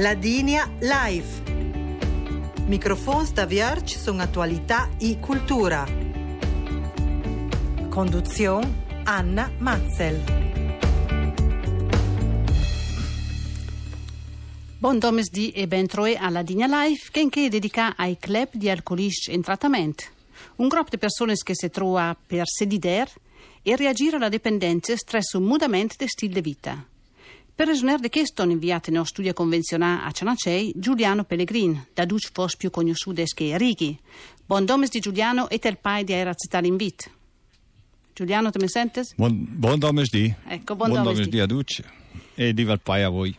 Ladinia Live. Microfons da Vierge sono attualità e cultura. Conduzione Anna Matzel. Buon domesdì e ben troe alla Digna Life, che è dedicata ai club di alcolici in trattamento. Un gruppo di persone che si trova per sedider e reagire alla dipendenza stress un mudamento di stile di vita. Per ragionare di questo inviato nello studio convenzionale a Cianacei Giuliano Pellegrin, da Duce Fos più conosciuto che Righi. Buon domesdì Giuliano e il pai di aver accettato l'invito. Giuliano, te mi senti? Buon, buon domesdì. Ecco, buon, buon domesdì a Duce e diva il pai a voi,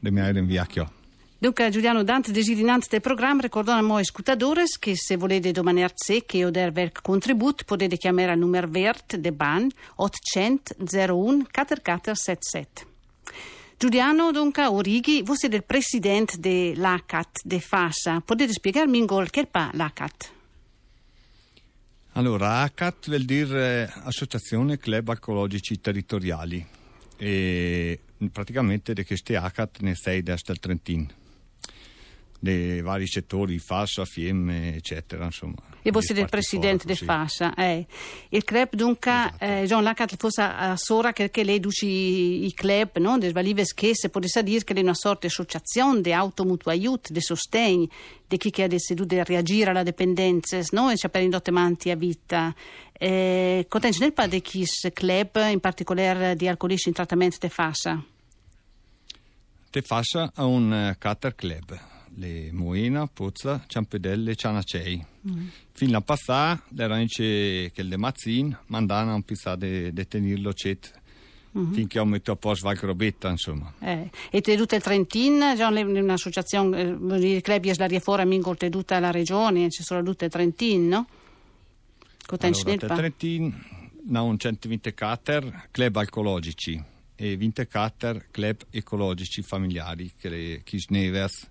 di mi avere inviato. Dunque, Giuliano Dante, desirinante del programma, ricordo a noi ascoltatori che se volete domandare se che o der qualche contributo potete chiamare al numero verde de ban 800 01 4477. Giuliano Dunca Orighi, voi siete il presidente dell'ACAT de Fassa. Potete spiegarmi in gol che fa l'ACAT? Allora, ACAT vuol dire Associazione Club Alcologici Territoriali e praticamente di questi ACAT ne sei del Trentino dei vari settori, Fassa, Fiemme, eccetera. Insomma, e voi siete il presidente di Fassa. Eh. Il club dunque, esatto. eh, John Lacat fosse a Sora che lei duce i club, no? Des valives che se potesse dire che è una sorta di associazione di automutuo aiuto, di sostegno di chi che ha deciso di reagire alla dipendenza, no? E ci ha preso manti a vita. Eh, Contenti nel padre di chi club, in particolare di alcolici in trattamento di Fassa? Te Fassa ha un uh, Club le Moena, Pozza, Ciampedelle e Cianacei. Mm. Fin la passata, era anche che le mazzine mandavano un pizza di tenerlo cet. Mm-hmm. finché ho messo a posto qualche robetta insomma eh. e teduta il Trentino già un'associazione eh, il club è la fuori a Mingol teduta la regione ci sono tutte il Trentino no? allora, il Trentino ha un 120 cater club alcologici e 20 cater club ecologici familiari che le Kisnevers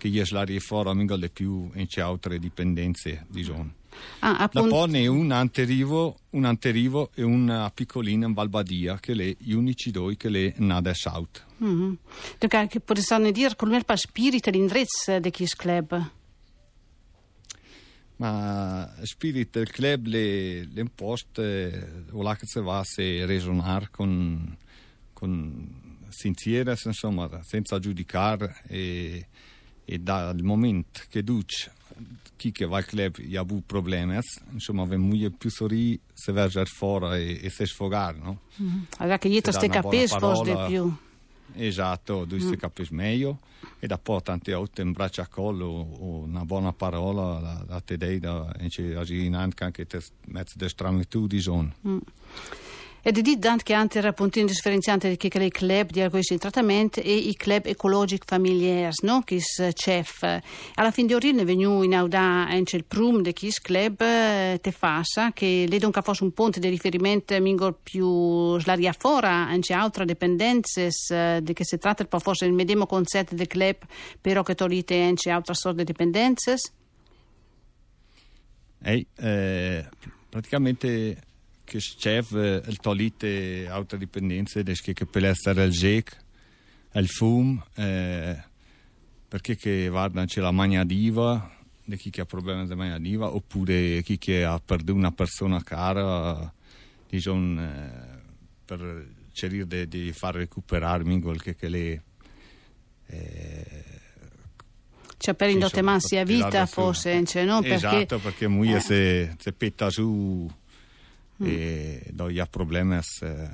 che gli slari fuori mingo le più in altre dipendenze di zona. Ah, appunto. Poi un anterivo, un anterivo e una piccolina in Valbadia che le gli unici due che le nada south. Mm-hmm. Dunque, che potresti dire come per spirito l'indirizzo di questo club? Ma spirito del club le, le imposte o là che si va a resonare con, con sinceras, insomma, senza giudicare e e dal momento che duce chi che va al club gli ha avuto problemi, insomma, aveva molto più sorri se verge fuori e, e se sfogare, no? Mm-hmm. Allora che io te capisci forse di più. Esatto, tu mm. capisci meglio e da poi tante volte un braccio a collo o una buona parola da, da te dai da anche te mezzo di stramitu di zona. Mm. E di dit che anche appunto differenziante di che i club di alcuni trattamento e i club ecologici familiari, no? Che è CEF. Alla fine di origine è venuto in auda anche il prum di questo club eh, te fassa che le donca fosse un ponte di riferimento mingo più slaria fora anche altre dipendenze eh, di che si tratta forse il medesimo concetto del club però che tolite anche altre sorte di dipendenze? Ehi, eh, praticamente che c'è il tolite autodipendenze che per essere il GEC, il FUM, eh, perché che guarda c'è la magna diva, di chi che ha problemi di magna diva, oppure chi che ha perduto una persona cara, diciamo, eh, per cercare di far recuperare quel che le... Eh, cioè per indotte mansi a vita forse, cioè, no? Esatto, perché, perché moglie eh. se, se petta su mm. e ha problemi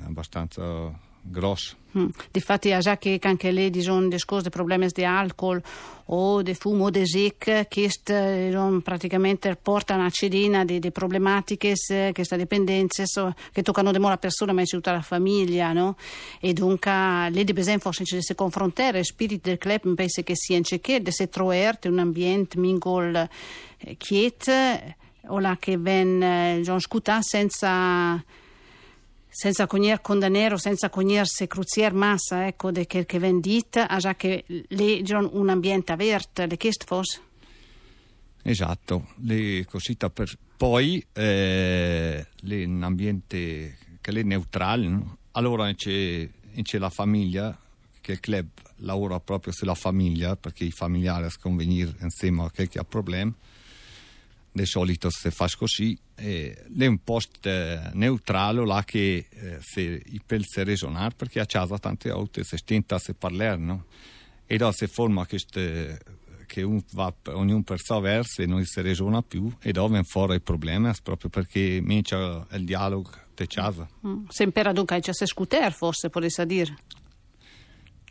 abbastanza grossi. Mm. Difatti, già che anche lei sono discorsi problemi di alcol o di fumo o di sic, che praticamente portano a cedina di, di problematiche, queste dipendenze so, che toccano di la persona ma tutta la famiglia, no? E dunque lei di esempio forse ci si confrontare, spirito del club penso che sia in che, di se trovare un ambiente mingol eh, o che ven eh, John Scuta senza senza cognier condannero, senza cognier se cruzier massa, ecco, de che, che ven dit, a già che le John un ambiente aperto, le chest? Esatto, le cosita per poi eh, le, un ambiente che è neutrale, no? allora c'è, c'è la famiglia che il club lavora proprio sulla famiglia, perché i familiari convenire insieme a chi ha problemi. Di solito si fa così. E è un posto eh, neutrale là che eh, si può ragionare perché a casa tante volte si stenta a parlare, no? E da si forma queste che un va, ognuno per sé verso e non si ragiona più e dove fuori i problemi proprio perché comincia il dialogo di casa. Mm. Sempre dunque c'è scuter forse, potesse dire.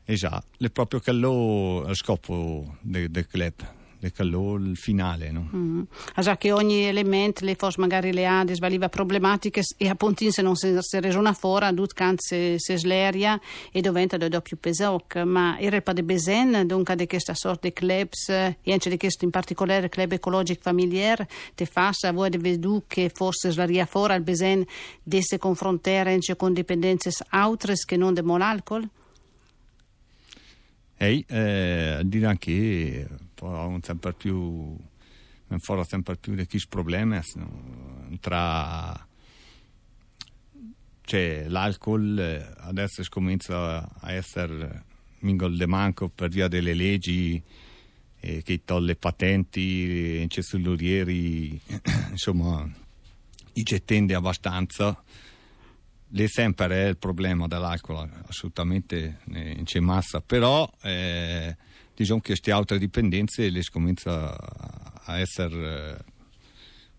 Esatto, è proprio quello il scopo del de club è quello il finale. No? Mm. Ah, che ogni elemento, le forse magari le ha svaliva problematiche e appunto se non si, si ragiona fuori, tutto si, si sleria e diventa da più pesoc. Ma era pas di besen, dunque di questa sorta di clubs, e anche di questo in particolare club ecologico familiare, te fa a voi di vedu che forse slaria fuori al besen di se confrontare con dipendenze altre che non del alcol? Ehi, eh, dire anche un sempre più fuori sempre più di questi problemi tra cioè, l'alcol eh, adesso comincia a essere mingol de manco per via delle leggi eh, che tolle le patenti in cellularieri insomma ci tende abbastanza. Lì sempre è il problema dell'alcol, assolutamente non c'è massa, però eh, diciamo che queste altre dipendenze le comincia a essere eh,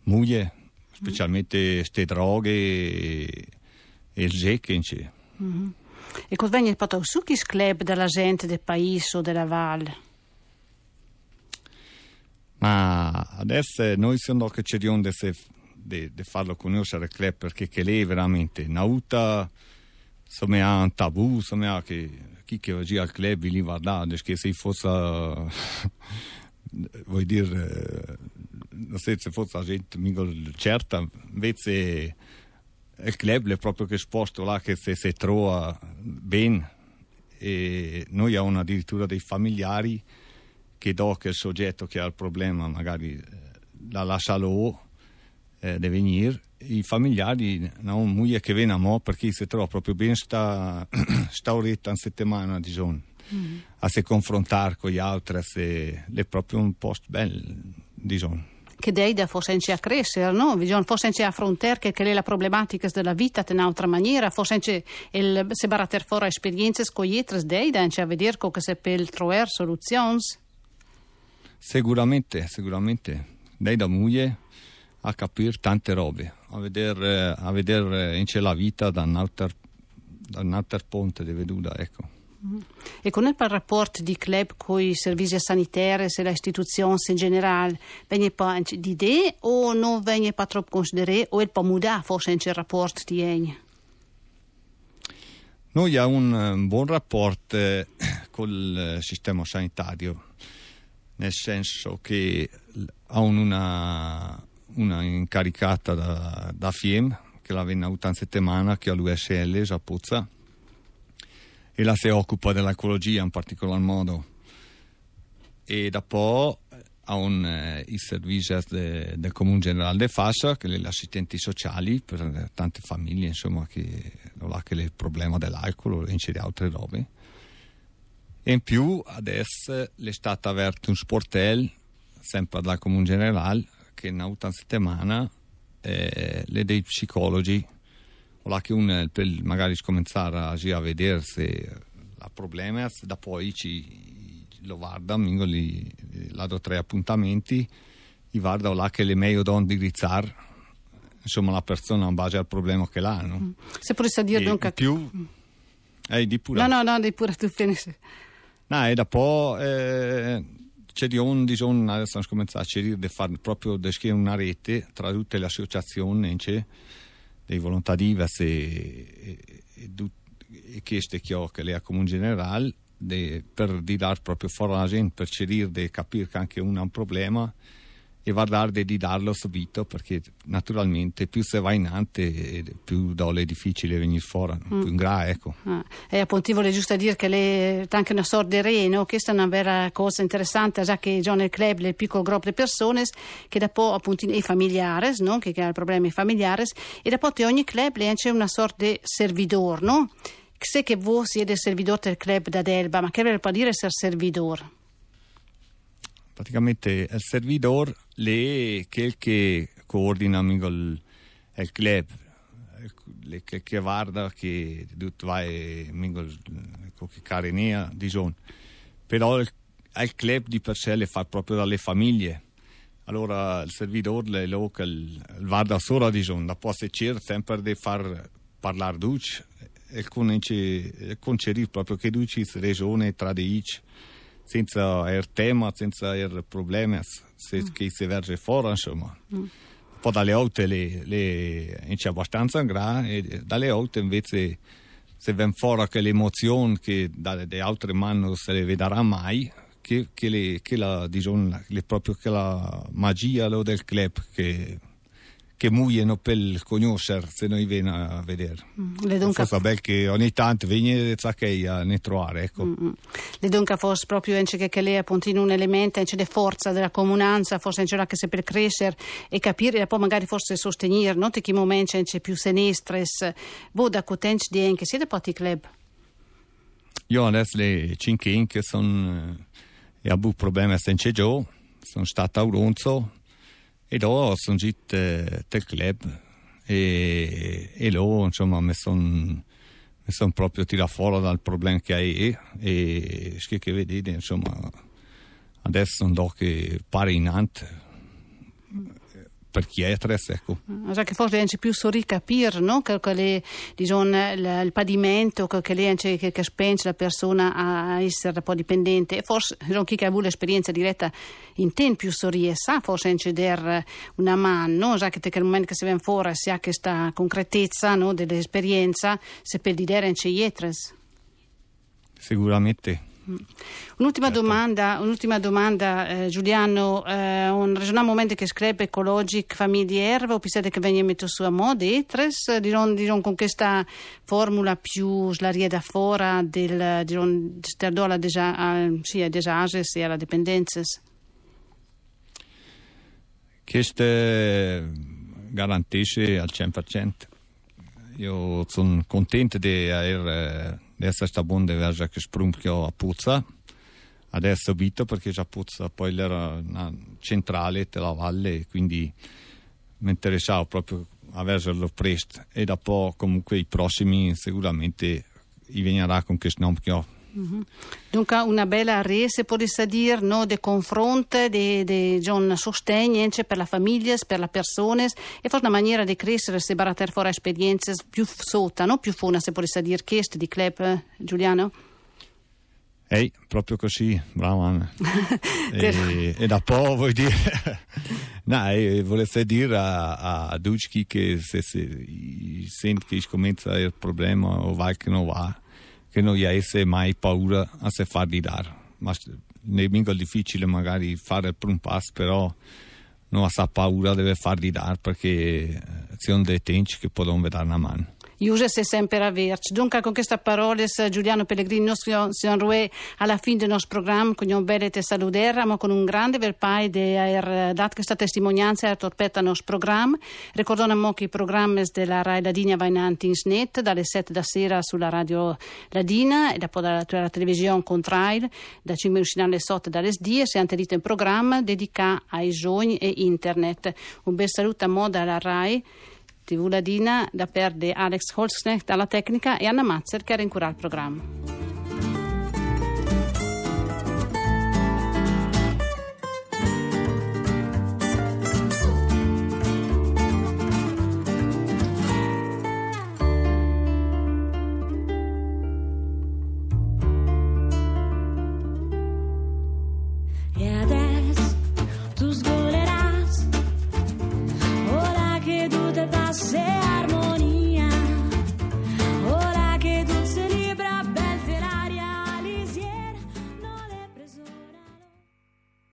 muglie, specialmente queste droghe e, e il c'è. Mm-hmm. E cosa viene fatto su chi club della gente del paese o della valle? Ma adesso noi siamo che ci diamo di farlo conoscere il club perché che lei veramente nauta insomma ha un tabù insomma che chi che oggi al club lì va là che se fosse vuol dire non so se la gente certa invece il club è proprio che esposto là che se si trova bene e noi abbiamo addirittura dei familiari che do che il soggetto che ha il problema magari la lascia loro eh, di venire, i familiari hanno una moglie che viene a mo perché si trova proprio bene sta, sta oretta in settimana di giorno. Mm. a si confrontare con gli altri se, è proprio un posto bello giorno che deida forse anche a crescere, no? Bisogna forse anche affrontare che, che è la problematica della vita in un'altra maniera, forse il, se baratter fuori esperienze con gli altri deida a vedere come si può trovare soluzioni. Sicuramente, sicuramente. Deida moglie a capire tante robe, a vedere, a vedere in c'è la vita da un altro, da un altro ponte di veduta, ecco. Mm. E con il rapporto di club con i servizi sanitari e le istituzioni in generale, viene pas di idee o non viene pas troppo considerato o è po' mudato forse il rapporto di Eni? Noi abbiamo un, un buon rapporto eh, col eh, sistema sanitario, nel senso che ha una, una incaricata da, da FIEM, che la viene avuta in settimana, che è l'USL, Giapuzza, e la si occupa dell'ecologia in particolar modo. E dopo ha un, eh, i servizi de, del Comune Generale de Fascia, che sono gli assistenti sociali per tante famiglie, insomma, che non ha che il problema dell'alcol o di altre robe. E in più adesso è stato aperto un sportello, sempre dal Comune Generale, che in una settimana eh, le dei psicologi o la che uno per magari cominciare a, a vedere se il problema è da poi ci lo guarda li, là do tre appuntamenti i guarda là che le meglio da indirizzare insomma la persona in base al problema che l'ha no? Mm. se potesse dire dunque più eh, di pure no no no di pure tu finisci no e dopo eh, c'è di un diciamo, adesso cominciato a cercare di fare proprio di una rete tra tutte le associazioni dei volontari e, e, e queste che ho che le ha comune generale de, per dare proprio gente per cercare di capire che anche uno ha un problema e guardare di darlo subito perché naturalmente più si va in avanti più dole è difficile venire fuori mm. più in gra ecco ah. e appunto vuole giusto dire che le, anche una sorta di re no? questa è una vera cosa interessante già che già nel club le piccole gruppi di persone che dopo appunto i familiari no? che, che ha problemi familiari e dopo ogni club c'è una sorta di servidor no? Sé che voi siete servidor del club da Delba, ma che vuol dire essere servidor? Praticamente il servidor è quel che coordina il, il club, le che, che guarda che tutto va con che carinea, diciamo. Però il, il club di per sé le fa proprio dalle famiglie. Allora il servidore è lo che va da sola, diciamo, da può cercare sempre di far parlare duce e concerire proprio che duce regione tra di senza aver tema, senza aver problemi, se mm. che si verge fuori, insomma. Mm. Poi dalle altre le, le c'è abbastanza grande e dalle altre invece se ven fuori che l'emozione che dalle altre mani non se le vedrà mai, che, che, le, che la, diciamo, le, proprio che la magia del club che, che muoiono per conoscere se noi viene a vedere. Mm, le dunque... Forse è bello che ogni tanto viene a ne trovare. Ecco. Mm, mm. Le dunque forse proprio che, lei appunto in un elemento di forza della comunanza, forse c'è che se per crescere e capire e poi magari forse sostenere, non che momenti c'è più senestres, voi da cotenci di che siete poi club? Io adesso le cinque che sono e ha avuto problemi senza giù, sono stato a Uronzo e dopo sono gito eh, del club e, e loro insomma mi sono son proprio tirato fuori dal problema che hai. E che vedete insomma adesso non che pare in ante per chietres, ecco. Già che forse è più sorri capire, no? Che, che le, diciamo, il padimento, che, che, le, che, che spenge la persona a essere un po' dipendente. Forse, diciamo, chi ha avuto l'esperienza diretta intende più sorri e sa forse incedere una mano, no? Già che nel momento che si viene fuori si ha questa concretezza, no? Dell'esperienza, se per dire in c'è Sicuramente. Un'ultima certo. domanda, un'ultima domanda eh, Giuliano, eh, un ragionamento che scrive ecologico familiare, o pensate che venga messo su a moda etres, diron, diron, con questa formula più slarieda fora del diron, sterdola deja, sì, a desages e alla dipendenza? Questo garantisce al 100%. Io sono contento di aver Adesso sta buona versa che sprunchio a Puzza. Adesso Vito perché già Puzza poi era una centrale della valle quindi mi interessava proprio a verserlo presto e dopo comunque i prossimi sicuramente i venirà con questo nome che ho Mm-hmm. Dunque una bella resa, potesse dire, no, di confronto, di sostegno per la famiglia, per le persone e forse una maniera di crescere se baratter fuori esperienze più sotto, no? più funa, se potesse dire questo di club, eh, Giuliano? Ehi, proprio così, bravo Anna. e, e, da po' vuoi dire, no, e volesse dire a, a Ducchi che se, se sente che comincia il problema o va che non va, che non avesse mai paura a se far di dare. Ma è mica difficile magari fare il primo passo, però non ha paura deve far di dare perché sono dei tempi che possono vedere una mano. Iuges è sempre averci. Dunque, con queste parole, Giuliano Pellegrini, nostro signor alla fine del nostro programma, con un bel te saludare, ma con un grande verpai di aver dato questa testimonianza e torpetta nostro programma. Ricordiamo che i programmi della Rai Ladina vanno in snet dalle 7 da sera sulla radio Ladina e dopo dalla, dalla televisione Contrail da 5 minuti alle 8 dalle 10 e anterito in programma dedicato ai giovani e internet. Un bel saluto a moda alla Rai. TV Ladina da perde Alex Holzknecht alla tecnica e Anna Mazzer che era in cura al programma.